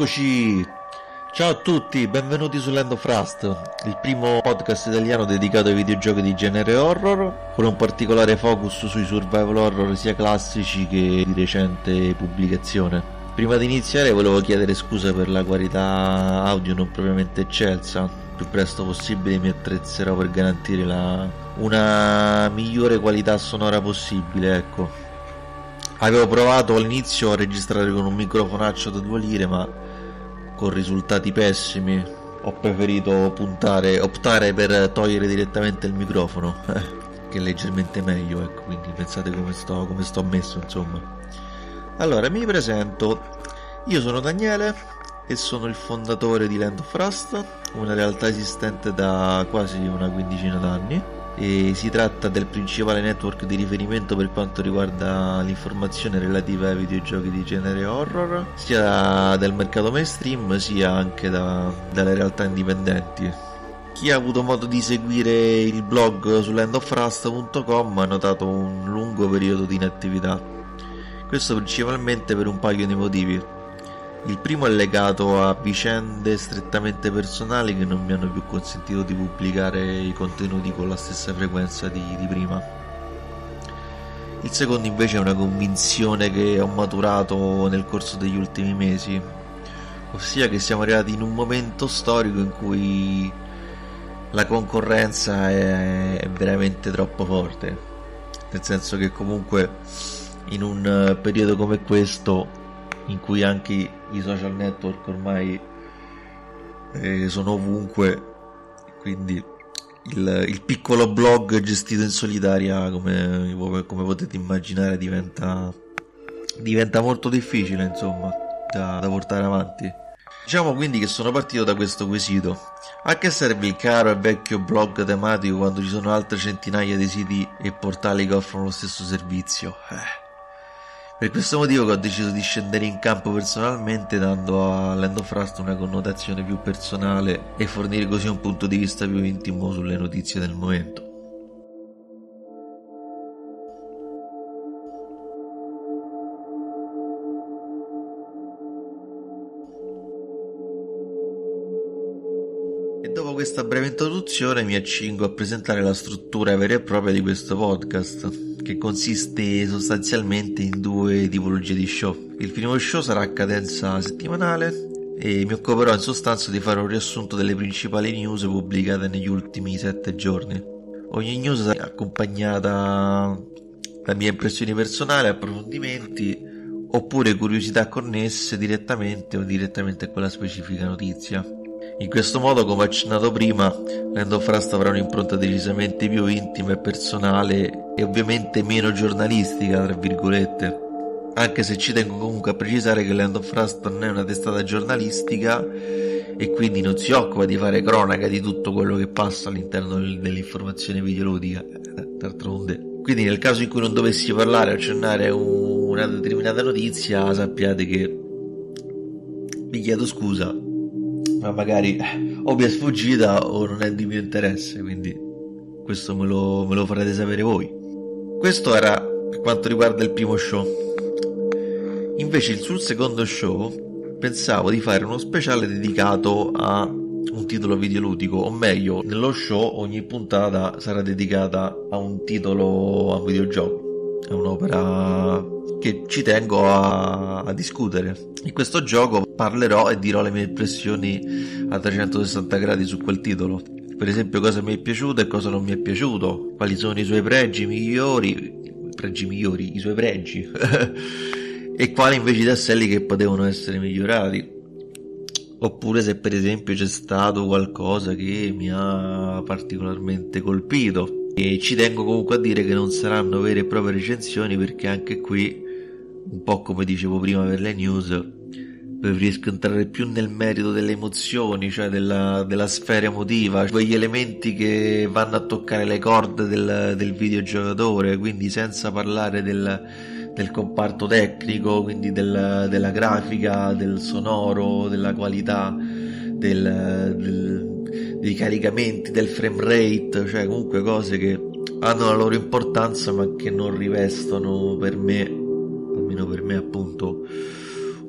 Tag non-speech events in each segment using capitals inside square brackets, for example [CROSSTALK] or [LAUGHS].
Eccoci! Ciao a tutti, benvenuti su Land of Rust, il primo podcast italiano dedicato ai videogiochi di genere horror, con un particolare focus sui survival horror sia classici che di recente pubblicazione. Prima di iniziare volevo chiedere scusa per la qualità audio non propriamente eccelsa, più presto possibile mi attrezzerò per garantire la... una migliore qualità sonora possibile, ecco. Avevo provato all'inizio a registrare con un microfonaccio da 2 lire, ma con risultati pessimi. Ho preferito puntare, optare per togliere direttamente il microfono, [LAUGHS] eh, che è leggermente meglio, ecco, quindi pensate come sto, come sto messo, insomma. Allora, mi presento. Io sono Daniele e sono il fondatore di Land of Rust, una realtà esistente da quasi una quindicina d'anni e si tratta del principale network di riferimento per quanto riguarda l'informazione relativa ai videogiochi di genere horror, sia del mercato mainstream sia anche da, dalle realtà indipendenti. Chi ha avuto modo di seguire il blog su landofrust.com ha notato un lungo periodo di inattività. Questo principalmente per un paio di motivi. Il primo è legato a vicende strettamente personali che non mi hanno più consentito di pubblicare i contenuti con la stessa frequenza di, di prima. Il secondo invece è una convinzione che ho maturato nel corso degli ultimi mesi, ossia che siamo arrivati in un momento storico in cui la concorrenza è, veramente troppo forte, nel senso che comunque in un periodo come questo in cui anche i social network ormai eh, sono ovunque, quindi il, il, piccolo blog gestito in solitaria, come, come potete immaginare, diventa, diventa, molto difficile insomma da, da portare avanti. Diciamo quindi che sono partito da questo quesito. A che serve il caro e vecchio blog tematico quando ci sono altre centinaia di siti e portali che offrono lo stesso servizio? Eh. Per questo motivo che ho deciso di scendere in campo personalmente dando a Land of Rust una connotazione più personale e fornire così un punto di vista più intimo sulle notizie del momento. E dopo questa breve introduzione mi accingo a presentare la struttura vera e propria di questo podcast che consiste sostanzialmente in due tipologie di show. Il primo show sarà a cadenza settimanale e mi occuperò in sostanza di fare un riassunto delle principali news pubblicate negli ultimi sette giorni. Ogni news sarà accompagnata da mie impressioni personali, approfondimenti oppure curiosità connesse direttamente o indirettamente a quella specifica notizia. In questo modo, come accennato prima, Land of Rust avrà un'impronta decisamente più intima e personale e ovviamente meno giornalistica, tra virgolette. Anche se ci tengo comunque a precisare che Land of Rust non è una testata giornalistica e quindi non si occupa di fare cronaca di tutto quello che passa all'interno dell'informazione videoludica, d'altronde. Quindi nel caso in cui non dovessi parlare o accennare una determinata notizia, sappiate che vi chiedo scusa ma magari o mi è sfuggita o non è di mio interesse, quindi questo me lo, me lo farete sapere voi. Questo era per quanto riguarda il primo show. Invece sul secondo show pensavo di fare uno speciale dedicato a un titolo videoludico, o meglio, nello show ogni puntata sarà dedicata a un titolo a un videogioco. È un'opera che ci tengo a, a, discutere. In questo gioco parlerò e dirò le mie impressioni a 360 gradi su quel titolo. Per esempio cosa mi è piaciuto e cosa non mi è piaciuto, quali sono i suoi pregi migliori, pregi migliori, i suoi pregi, [LAUGHS] e quali invece i tasselli che potevano essere migliorati. Oppure se per esempio c'è stato qualcosa che mi ha particolarmente colpito. E ci tengo comunque a dire che non saranno vere e proprie recensioni perché anche qui un po' come dicevo prima per le news, preferisco entrare più nel merito delle emozioni, cioè della, della sfera emotiva, quegli elementi che vanno a toccare le corde del, del videogiocatore, quindi senza parlare del, del comparto tecnico, quindi del, della grafica, del sonoro, della qualità, del, del, dei caricamenti, del frame rate, cioè comunque cose che hanno la loro importanza ma che non rivestono per me almeno per me appunto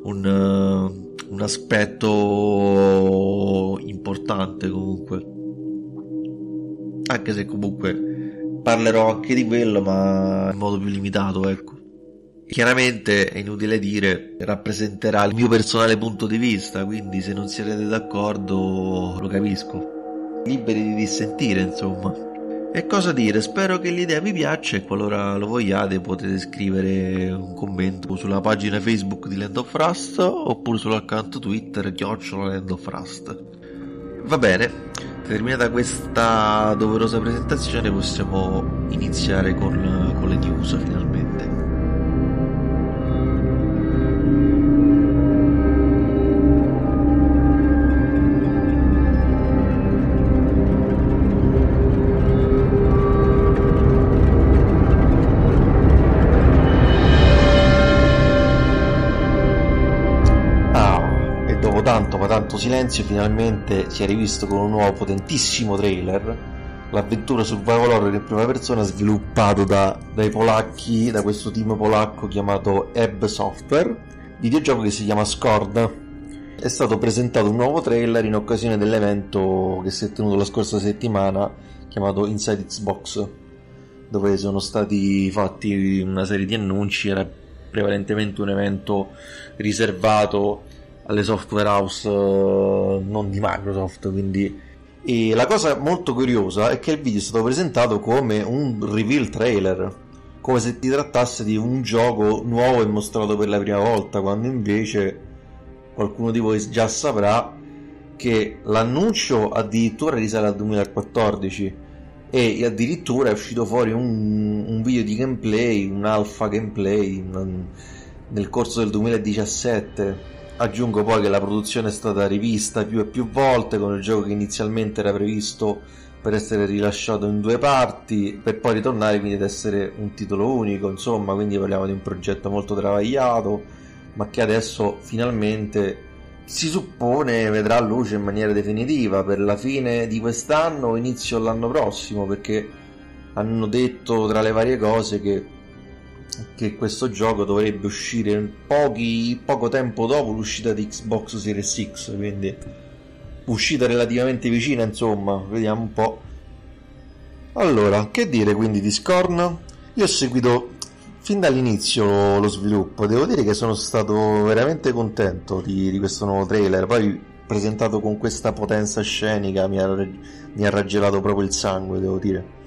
un, uh, un aspetto importante comunque. Anche se comunque parlerò anche di quello, ma in modo più limitato, ecco. Chiaramente è inutile dire, rappresenterà il mio personale punto di vista, quindi se non siete d'accordo lo capisco. Liberi di dissentire, insomma. E cosa dire? Spero che l'idea vi piaccia e qualora lo vogliate potete scrivere un commento sulla pagina Facebook di Land of Rust oppure sull'account Twitter chiocciola Land of Rust. Va bene, terminata questa doverosa presentazione possiamo iniziare con, con le news finalmente. Silenzio finalmente si è rivisto con un nuovo potentissimo trailer. L'avventura survival horror in prima persona sviluppato da, dai polacchi da questo team polacco chiamato Ebb Software videogioco che si chiama Scord. È stato presentato un nuovo trailer in occasione dell'evento che si è tenuto la scorsa settimana chiamato Inside Xbox dove sono stati fatti una serie di annunci era prevalentemente un evento riservato alle software house uh, non di Microsoft quindi. E la cosa molto curiosa è che il video è stato presentato come un reveal trailer come se ti trattasse di un gioco nuovo e mostrato per la prima volta quando invece qualcuno di voi già saprà che l'annuncio addirittura risale al 2014 e addirittura è uscito fuori un, un video di gameplay, un alpha gameplay un, nel corso del 2017 Aggiungo poi che la produzione è stata rivista più e più volte con il gioco che inizialmente era previsto per essere rilasciato in due parti per poi ritornare quindi ad essere un titolo unico insomma quindi parliamo di un progetto molto travagliato ma che adesso finalmente si suppone vedrà luce in maniera definitiva. Per la fine di quest'anno o inizio l'anno prossimo perché hanno detto tra le varie cose che che questo gioco dovrebbe uscire pochi, poco tempo dopo l'uscita di Xbox Series X, quindi uscita relativamente vicina, insomma, vediamo un po'. Allora, che dire quindi di Scorn? Io ho seguito fin dall'inizio lo sviluppo, devo dire che sono stato veramente contento di, di questo nuovo trailer, poi presentato con questa potenza scenica mi ha, mi ha raggelato proprio il sangue, devo dire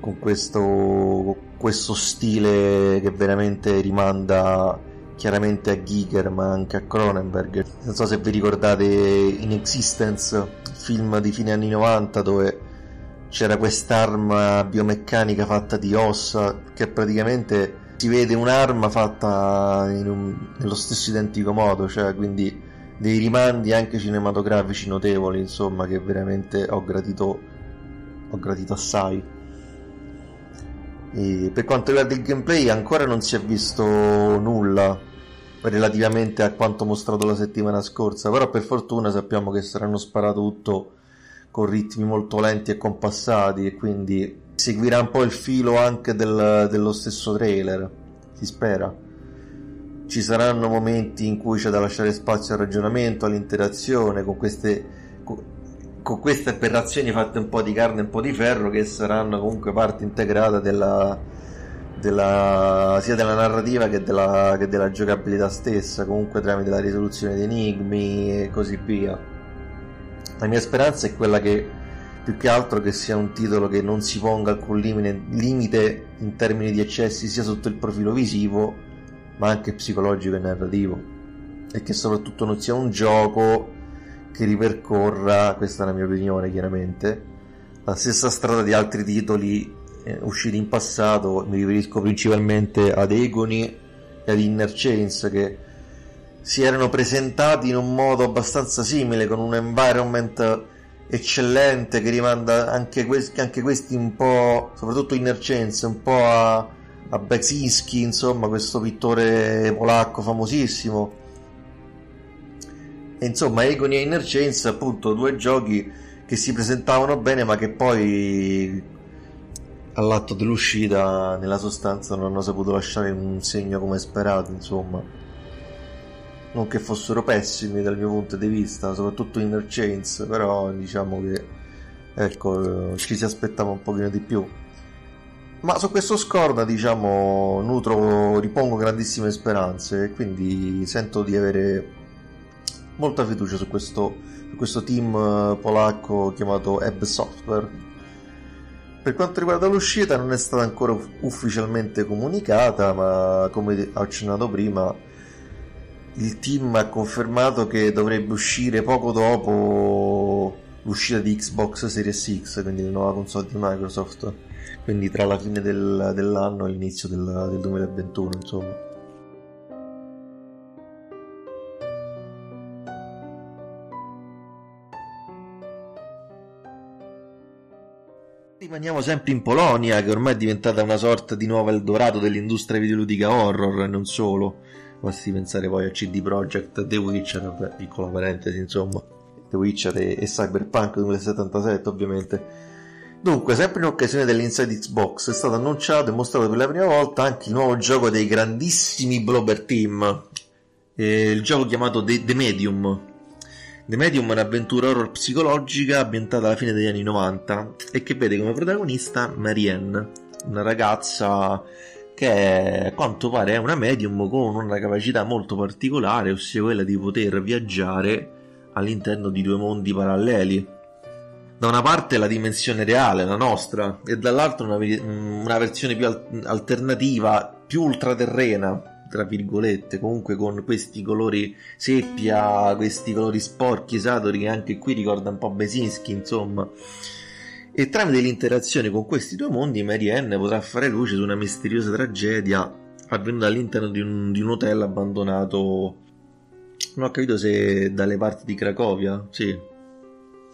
con questo, questo stile che veramente rimanda chiaramente a Giger ma anche a Cronenberg. Non so se vi ricordate In Existence, film di fine anni 90 dove c'era quest'arma biomeccanica fatta di ossa che praticamente si vede un'arma fatta un, nello stesso identico modo, cioè quindi dei rimandi anche cinematografici notevoli, insomma, che veramente ho gradito, ho gradito assai. E per quanto riguarda il gameplay ancora non si è visto nulla relativamente a quanto mostrato la settimana scorsa, però per fortuna sappiamo che saranno sparato tutto con ritmi molto lenti e compassati e quindi seguirà un po' il filo anche del, dello stesso trailer, si spera. Ci saranno momenti in cui c'è da lasciare spazio al ragionamento, all'interazione con queste con queste aberrazioni fatte un po' di carne e un po' di ferro che saranno comunque parte integrata della, della, sia della narrativa che della, che della, giocabilità stessa, comunque tramite la risoluzione di enigmi e così via. La mia speranza è quella che più che altro che sia un titolo che non si ponga alcun limite, limite in termini di eccessi sia sotto il profilo visivo ma anche psicologico e narrativo e che soprattutto non sia un gioco che ripercorra, questa è la mia opinione chiaramente, la stessa strada di altri titoli eh, usciti in passato, mi riferisco principalmente ad Egoni e ad Inner Chains che si erano presentati in un modo abbastanza simile con un environment eccellente che rimanda anche, questi, anche questi un po', soprattutto Inner Chains, un po' a, a Bezinski, insomma questo pittore polacco famosissimo e insomma, Egon e Inner Chains, appunto, due giochi che si presentavano bene, ma che poi all'atto dell'uscita, nella sostanza, non hanno saputo lasciare un segno come sperato, insomma. non che fossero pessimi dal mio punto di vista, soprattutto Inner Chains, però diciamo che ecco, ci si aspettava un pochino di più. Ma su questo scorda, diciamo, nutro, ripongo grandissime speranze e quindi sento di avere molta fiducia su questo, su questo team eh, polacco chiamato Ebb Software. Per quanto riguarda l'uscita non è stata ancora ufficialmente comunicata, ma come accennato prima, il team ha confermato che dovrebbe uscire poco dopo l'uscita di Xbox Series X, quindi la nuova console di Microsoft, quindi tra la fine del, dell'anno e l'inizio del, del 2021, insomma. Rimaniamo sempre in Polonia, che ormai è diventata una sorta di nuovo Eldorado dell'industria videoludica horror e non solo. Basti pensare poi a CD Projekt, The Witcher, vabbè, piccola parentesi, insomma. The Witcher e, e Cyberpunk 2077, ovviamente. Dunque, sempre in occasione dell'Inside Xbox è stato annunciato e mostrato per la prima volta anche il nuovo gioco dei grandissimi Blobber Team, eh, il gioco chiamato The, The Medium, The Medium è un'avventura horror psicologica ambientata alla fine degli anni 90 e che vede come protagonista Marianne, una ragazza che a quanto pare è una medium con una capacità molto particolare, ossia quella di poter viaggiare all'interno di due mondi paralleli. Da una parte la dimensione reale, la nostra, e dall'altra una, una versione più alternativa, più ultraterrena, tra virgolette, comunque con questi colori seppia, questi colori sporchi, saturi, che anche qui ricorda un po' Besinski, insomma. E tramite l'interazione con questi due mondi, Marianne potrà fare luce su una misteriosa tragedia avvenuta all'interno di un, di un hotel abbandonato. Non ho capito se dalle parti di Cracovia, sì,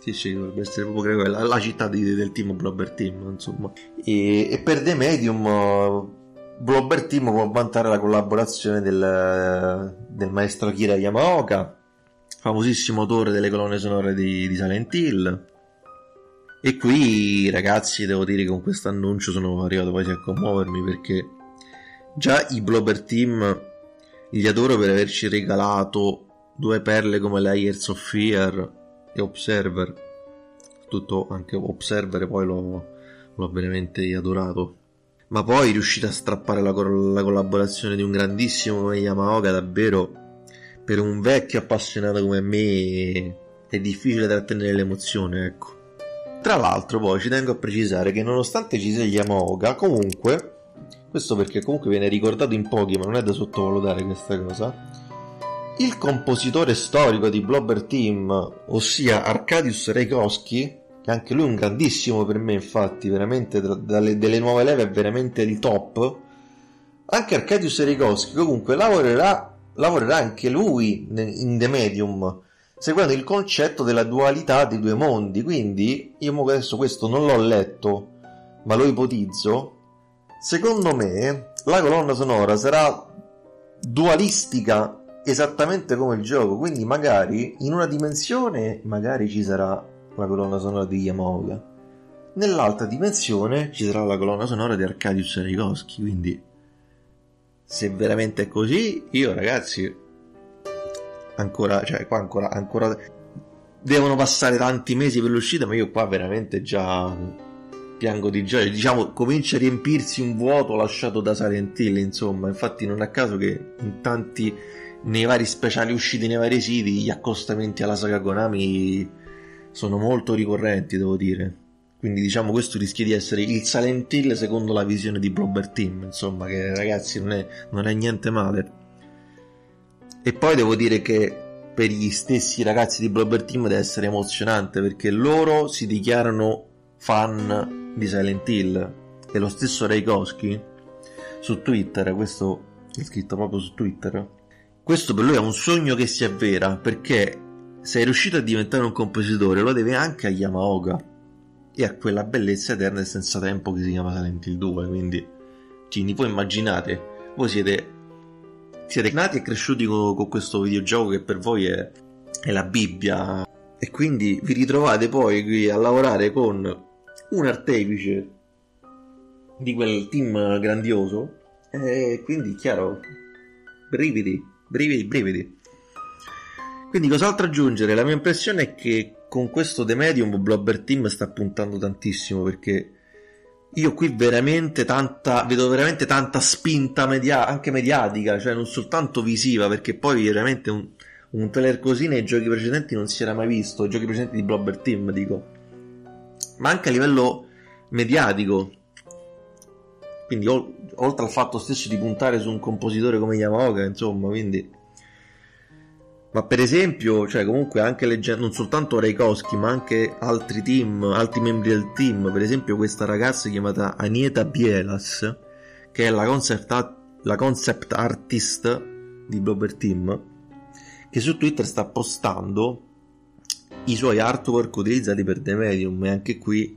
sì, sì, dovrebbe essere proprio la, la città di, del team Blobber Team, insomma. E, e per The Medium Blobber Team può vantare la collaborazione del, del maestro Kira Yamaoka, famosissimo autore delle colonne sonore di, di Silent Hill. E qui, ragazzi, devo dire che con questo annuncio sono arrivato quasi a commuovermi perché già i Blobber Team li adoro per averci regalato due perle come Layers of Fear e Observer. Tutto anche Observer poi l'ho, l'ho veramente adorato ma poi riuscite a strappare la, la collaborazione di un grandissimo Yamaoka davvero per un vecchio appassionato come me è difficile trattenere l'emozione ecco. Tra l'altro poi ci tengo a precisare che nonostante ci sia Yamaoka comunque questo perché comunque viene ricordato in pochi ma non è da sottovalutare questa cosa il compositore storico di Blobber Team ossia Arkadiusz Reikowski che anche lui è un grandissimo per me, infatti, veramente dalle, delle nuove leve è veramente il top. Anche Arcadius Erikowski comunque lavorerà, lavorerà anche lui in The Medium, seguendo il concetto della dualità dei due mondi. Quindi, io adesso questo non l'ho letto, ma lo ipotizzo. Secondo me, la colonna sonora sarà dualistica esattamente come il gioco, quindi magari in una dimensione magari ci sarà la colonna sonora di Yamaoka. Nell'altra dimensione ci sarà la colonna sonora di Arkadiusz Rikowski, quindi se veramente è così, io ragazzi ancora, cioè qua ancora, ancora devono passare tanti mesi per l'uscita, ma io qua veramente già piango di gioia. Diciamo, comincia a riempirsi un vuoto lasciato da Silent Hill, insomma. Infatti non a caso che in tanti nei vari speciali usciti nei vari siti gli accostamenti alla saga Konami sono molto ricorrenti, devo dire. Quindi diciamo questo rischia di essere il Silent Hill secondo la visione di Blobber Team, insomma, che ragazzi non è, non è niente male. E poi devo dire che per gli stessi ragazzi di Blobber Team deve essere emozionante perché loro si dichiarano fan di Silent Hill e lo stesso Reikowski su Twitter, questo è scritto proprio su Twitter. Questo per lui è un sogno che si avvera perché sei riuscito a diventare un compositore lo deve anche a Yamaoka e a quella bellezza eterna e senza tempo che si chiama Silent Hill 2 quindi quindi voi immaginate voi siete siete nati e cresciuti con, con questo videogioco che per voi è, è la Bibbia e quindi vi ritrovate poi qui a lavorare con un artefice di quel team grandioso e quindi chiaro brividi brividi brividi Quindi cos'altro aggiungere? La mia impressione è che con questo The Medium Blobber Team sta puntando tantissimo perché io qui veramente tanta vedo veramente tanta spinta media, anche mediatica, cioè non soltanto visiva, perché poi veramente un, un trailer così nei giochi precedenti non si era mai visto, giochi precedenti di Blobber Team, dico. Ma anche a livello mediatico. Quindi oltre al fatto stesso di puntare su un compositore come Yamaoka, insomma, quindi ma per esempio, cioè comunque anche leggendo non soltanto Reikowski, ma anche altri team, altri membri del team, per esempio questa ragazza chiamata Anieta Bielas, che è la concept, la concept artist di Blobber Team, che su Twitter sta postando i suoi artwork utilizzati per The Medium e anche qui,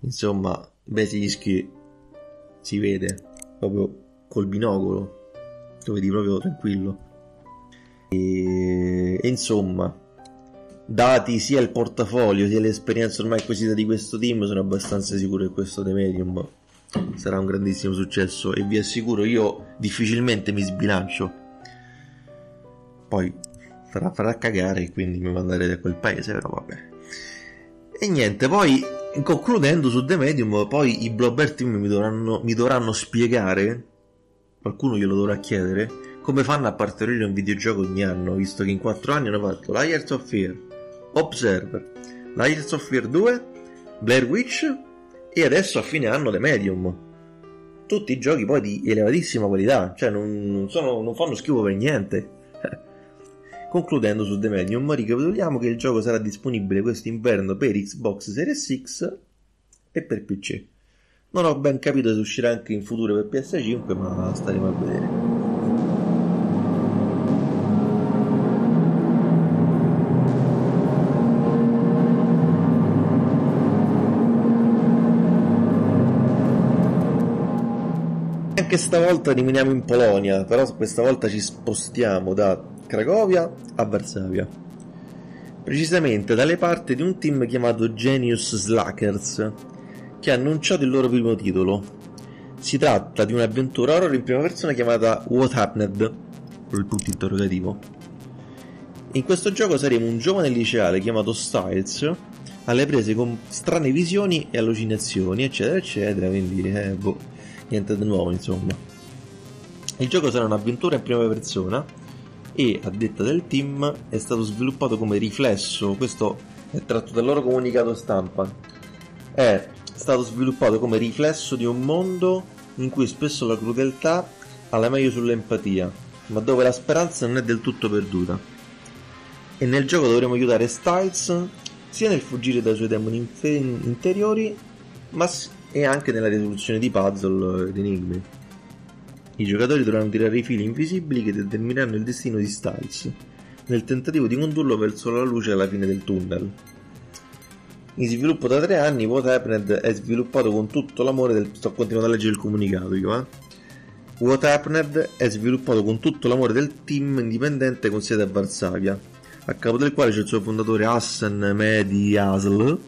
insomma, Basilischi si vede proprio col binocolo, lo vedi proprio tranquillo. E, insomma, dati sia il portafoglio sia l'esperienza ormai acquisita di questo team, sono abbastanza sicuro che questo The Medium sarà un grandissimo successo e vi assicuro io difficilmente mi sbilancio. Poi farà, farà cagare quindi mi manderete a quel paese, però vabbè. E niente, poi concludendo su The Medium, poi i Blobber Team mi dovranno, mi dovranno spiegare, qualcuno glielo dovrà chiedere, come fanno a partorire un videogioco ogni anno, visto che in 4 anni hanno fatto Layers of Fear, Observer, Layers of Fear 2, Blair Witch e adesso a fine anno The Medium. Tutti giochi poi di elevatissima qualità, cioè non, sono, non fanno schifo per niente. [LAUGHS] Concludendo su The Medium, ricapitoliamo che il gioco sarà disponibile questo inverno per Xbox Series X e per PC. Non ho ben capito se uscirà anche in futuro per PS5, ma staremo a vedere. Anche stavolta rimaniamo in Polonia, però questa volta ci spostiamo da Cracovia a Varsavia. Precisamente dalle parti di un team chiamato Genius Slackers, che ha annunciato il loro primo titolo. Si tratta di un'avventura horror in prima persona chiamata What Happened, con il punto interrogativo. In questo gioco saremo un giovane liceale chiamato Styles, alle prese con strane visioni e allucinazioni, eccetera, eccetera, quindi eh, boh niente di nuovo insomma. Il gioco sarà un'avventura in prima persona e, a detta del team, è stato sviluppato come riflesso, questo è tratto dal loro comunicato stampa, è stato sviluppato come riflesso di un mondo in cui spesso la crudeltà ha la meglio sull'empatia, ma dove la speranza non è del tutto perduta. E nel gioco dovremo aiutare Styles sia nel fuggire dai suoi demoni interiori, ma e anche nella risoluzione di puzzle ed enigmi. I giocatori dovranno tirare i fili invisibili che determineranno il destino di Styles, nel tentativo di condurlo verso la luce alla fine del tunnel. In sviluppo da tre anni, What Happened è sviluppato con tutto l'amore del... sto continuando a leggere il comunicato io, eh? What Happened è sviluppato con tutto l'amore del team indipendente con sede a Varsavia, a capo del quale c'è il suo fondatore Hassan Mehdi Asl,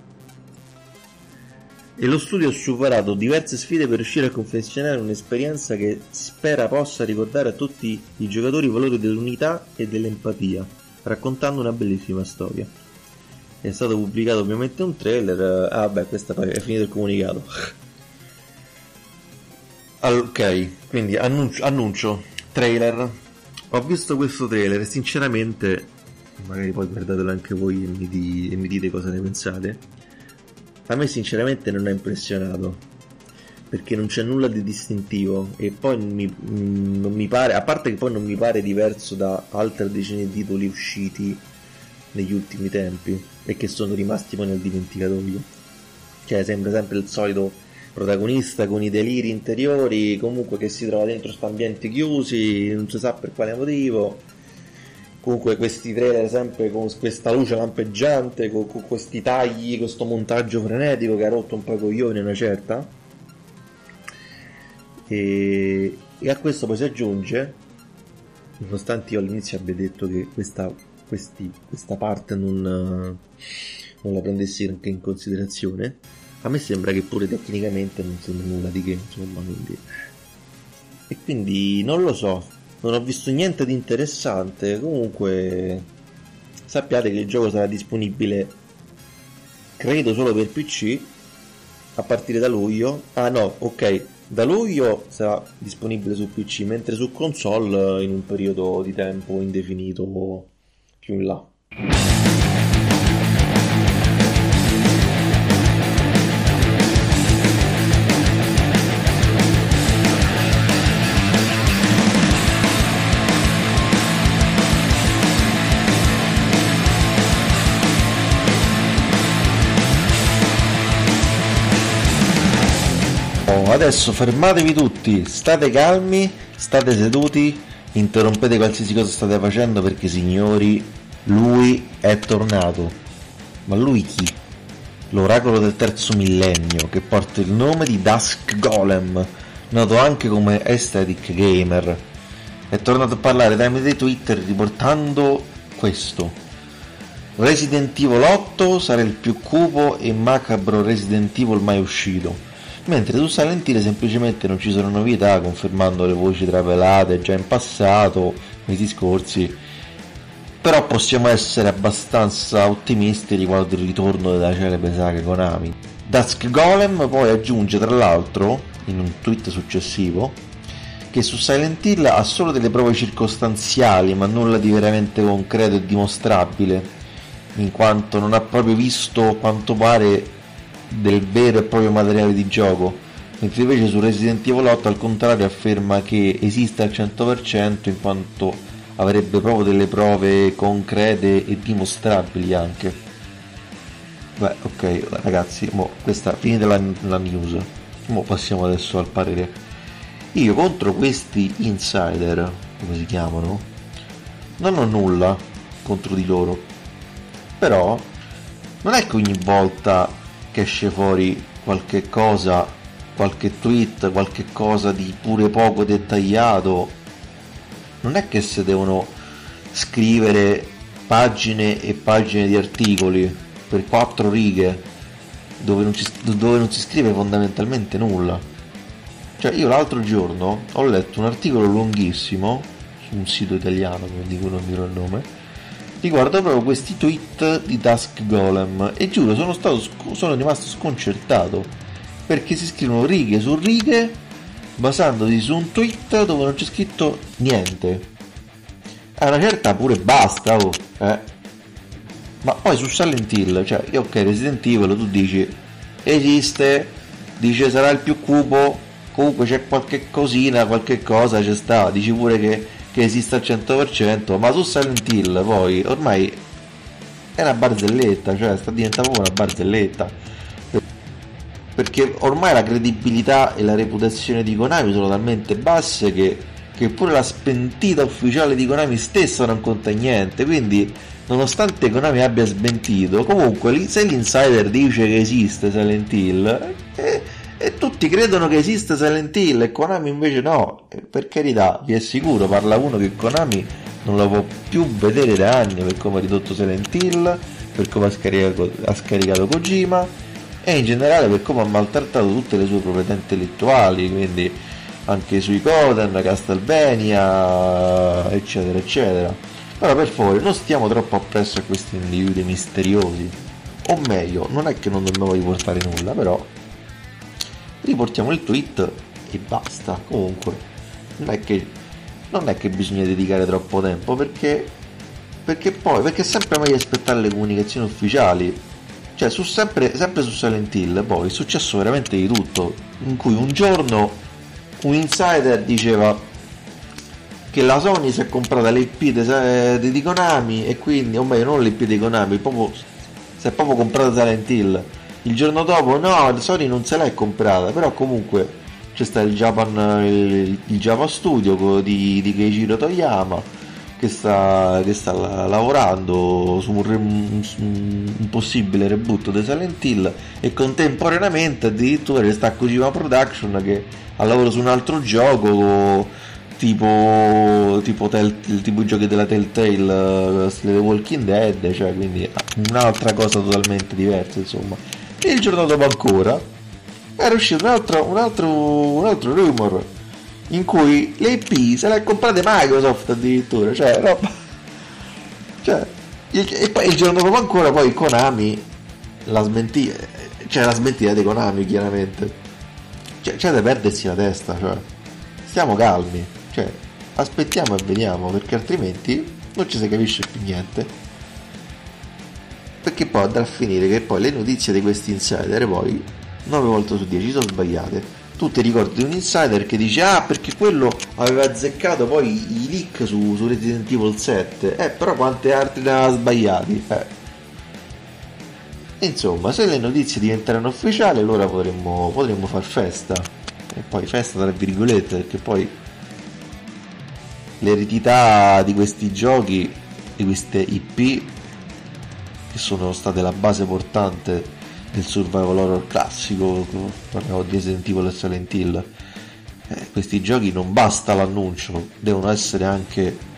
e lo studio ha superato diverse sfide per riuscire a confezionare un'esperienza che spera possa ricordare a tutti i giocatori i valori dell'unità e dell'empatia, raccontando una bellissima storia. È stato pubblicato ovviamente un trailer. Ah, beh, questa è finito il comunicato. [LAUGHS] ok, quindi annuncio, annuncio trailer. Ho visto questo trailer e sinceramente, magari poi guardatelo anche voi e mi, di, e mi dite cosa ne pensate a me sinceramente non ha impressionato perché non c'è nulla di distintivo e poi mi, mm, non mi pare, a parte che poi non mi pare diverso da altre decine di titoli usciti negli ultimi tempi e che sono rimasti poi nel dimenticatoio. Cioè sembra sempre il solito protagonista con i deliri interiori, comunque che si trova dentro sta ambienti chiusi, non si sa per quale motivo comunque questi trailer sempre con questa luce lampeggiante, con, con questi tagli, questo montaggio frenetico che ha rotto un po' i coglioni una certa. E, e, a questo poi si aggiunge, nonostante io all'inizio abbia detto che questa, questi, questa parte non, non la prendessi anche in considerazione, a me sembra che pure tecnicamente non sia nulla di che, insomma, quindi... E quindi non lo so, non ho visto niente di interessante. Comunque, sappiate che il gioco sarà disponibile credo solo per PC a partire da luglio. Ah no, ok, da luglio sarà disponibile su PC, mentre su console in un periodo di tempo indefinito più in là. Adesso fermatevi tutti, state calmi, state seduti, interrompete qualsiasi cosa state facendo perché signori, lui è tornato. Ma lui chi? L'oracolo del terzo millennio che porta il nome di Dusk Golem, noto anche come Aesthetic Gamer. È tornato a parlare tramite Twitter riportando questo. Resident Evil 8 sarà il più cupo e macabro Resident Evil mai uscito mentre su Silent Hill semplicemente non ci sono novità confermando le voci travelate già in passato, mesi scorsi, però possiamo essere abbastanza ottimisti riguardo il ritorno della celebre saga Konami. Dusk Golem poi aggiunge tra l'altro, in un tweet successivo, che su Silent Hill ha solo delle prove circostanziali ma nulla di veramente concreto e dimostrabile, in quanto non ha proprio visto quanto pare del vero e proprio materiale di gioco, mentre invece su Resident Evil 8 al contrario afferma che esiste al 100% in quanto avrebbe proprio delle prove concrete e dimostrabili anche. Beh, ok ragazzi, mo, questa finita la, la news, mo passiamo adesso al parere. Io contro questi insider, come si chiamano, non ho nulla contro di loro, però non è che ogni volta che esce fuori qualche cosa, qualche tweet, qualche cosa di pure poco dettagliato, non è che si devono scrivere pagine e pagine di articoli per quattro righe dove non, ci, dove non si scrive fondamentalmente nulla. Cioè io l'altro giorno ho letto un articolo lunghissimo su un sito italiano di cui non dirò il nome riguarda proprio questi tweet di Dusk Golem. E giuro sono, stato, sono rimasto sconcertato perché si scrivono righe su righe basandosi su un tweet dove non c'è scritto niente. A una certa pure basta oh, eh. ma poi su Silent Hill cioè io ok Resident Evil tu dici esiste dice sarà il più cupo comunque c'è qualche cosina qualche cosa c'è sta. Dici pure che che esiste al 100%, ma su Silent Hill poi ormai è una barzelletta, cioè sta diventando una barzelletta. Perché ormai la credibilità e la reputazione di Konami sono talmente basse che, che pure la spentita ufficiale di Konami stessa non conta niente. Quindi, nonostante Konami abbia smentito, comunque se l'insider dice che esiste Silent Hill, eh, e tutti credono che esista Silent Hill e Konami invece no. Per carità, vi assicuro, parla uno che Konami non la può più vedere da anni per come ha ridotto Silent Hill, per come ha scaricato, ha scaricato Kojima e in generale per come ha maltrattato tutte le sue proprietà intellettuali, quindi anche sui Coden, Castlevania, eccetera, eccetera. Ora per favore, non stiamo troppo appresso a questi individui misteriosi. O meglio, non è che non dobbiamo riportare nulla, però riportiamo il tweet e basta. Comunque, non è che, non è che bisogna dedicare troppo tempo perché, perché poi, perché è sempre meglio aspettare le comunicazioni ufficiali. Cioè, su sempre, sempre su Silent Hill, poi è successo veramente di tutto. In cui un giorno un insider diceva che la Sony si è comprata l'IP di, di Konami e quindi, o meglio, non l'IP di Konami, proprio, si è proprio comprata Silent Hill il giorno dopo, no, Sony non se l'è comprata, però comunque c'è stato il Japan, il, il Java Studio di, di Keijiro Toyama che sta, che sta lavorando su un, un, un, possibile reboot di Silent Hill e contemporaneamente addirittura sta Kojima Production che ha lavorato su un altro gioco tipo, tipo, tel, tipo i giochi della Telltale uh, The Walking Dead cioè quindi un'altra cosa totalmente diversa insomma e il giorno dopo ancora era uscito un altro, un altro, un altro rumor in cui le se le ha comprate Microsoft addirittura, cioè roba. Cioè, e poi il giorno dopo ancora poi Konami la smentita cioè la smentita di Konami chiaramente. Cioè c'è da perdersi la testa cioè. Stiamo calmi cioè aspettiamo e vediamo perché altrimenti non ci si capisce più niente perché poi andrà a finire che poi le notizie di questi insider poi 9 volte su 10 sono sbagliate. Tu ti ricordi di un insider che dice ah perché quello aveva azzeccato poi i leak su, su Resident Evil 7 eh però quante altre ne aveva sbagliati eh. insomma se le notizie diventeranno ufficiali allora potremmo, potremmo far festa. E poi festa tra virgolette perché poi l'eredità di questi giochi di queste IP che sono state la base portante del survival horror classico, parliamo di Resident Evil e Silent Hill. Eh, questi giochi non basta l'annuncio, devono essere anche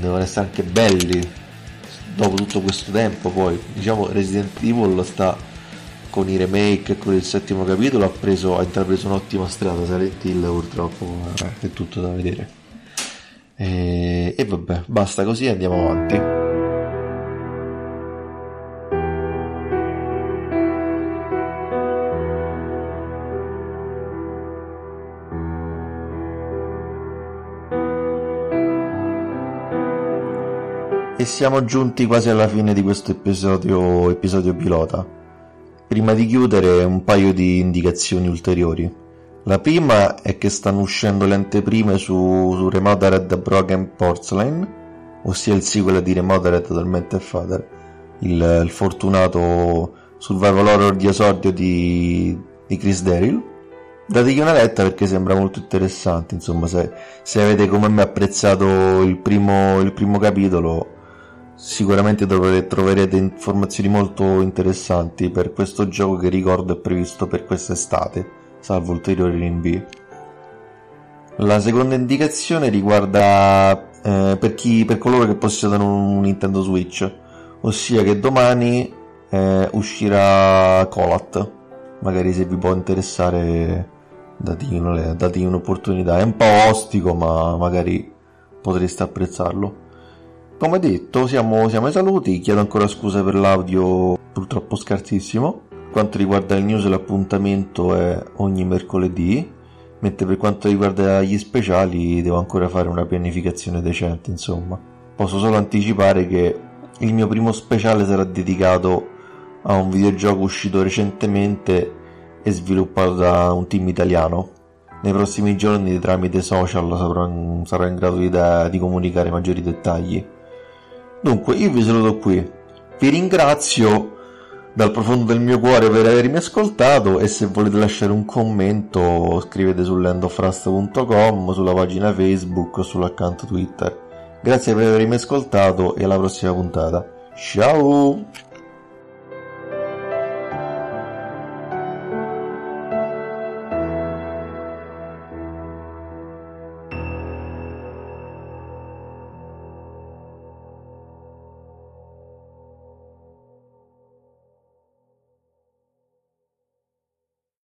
devono essere anche belli. Dopo tutto questo tempo poi diciamo Resident Evil sta con i remake e con il settimo capitolo ha, preso, ha intrapreso un'ottima strada. Silent Hill purtroppo eh, è tutto da vedere. E, e vabbè basta così andiamo avanti E siamo giunti quasi alla fine di questo episodio, episodio pilota. Prima di chiudere un paio di indicazioni ulteriori. La prima è che stanno uscendo le anteprime su, su Remothered Broken Porcelain, ossia il sequel di Remothered Tormented Father, il, il fortunato survival horror di esordio di, di Chris Daryl. Dategli una letta perché sembra molto interessante, insomma se, se avete come me apprezzato il primo, il primo capitolo Sicuramente troverete informazioni molto interessanti per questo gioco che ricordo è previsto per quest'estate, salvo ulteriori rinvii. La seconda indicazione riguarda eh, per, chi, per coloro che possiedono un Nintendo Switch, ossia che domani eh, uscirà Colat, magari se vi può interessare dategli un'opportunità, è un po' ostico ma magari potreste apprezzarlo. Come detto, siamo, siamo ai saluti, chiedo ancora scusa per l'audio purtroppo scarsissimo. Per quanto riguarda il news l'appuntamento è ogni mercoledì, mentre per quanto riguarda gli speciali devo ancora fare una pianificazione decente, insomma. Posso solo anticipare che il mio primo speciale sarà dedicato a un videogioco uscito recentemente e sviluppato da un team italiano. Nei prossimi giorni tramite social sarò, sarò in grado di, di comunicare maggiori dettagli. Dunque, io vi saluto qui. Vi ringrazio dal profondo del mio cuore per avermi ascoltato e se volete lasciare un commento scrivete su landofrust.com, sulla pagina Facebook o sull'account Twitter. Grazie per avermi ascoltato e alla prossima puntata. Ciao!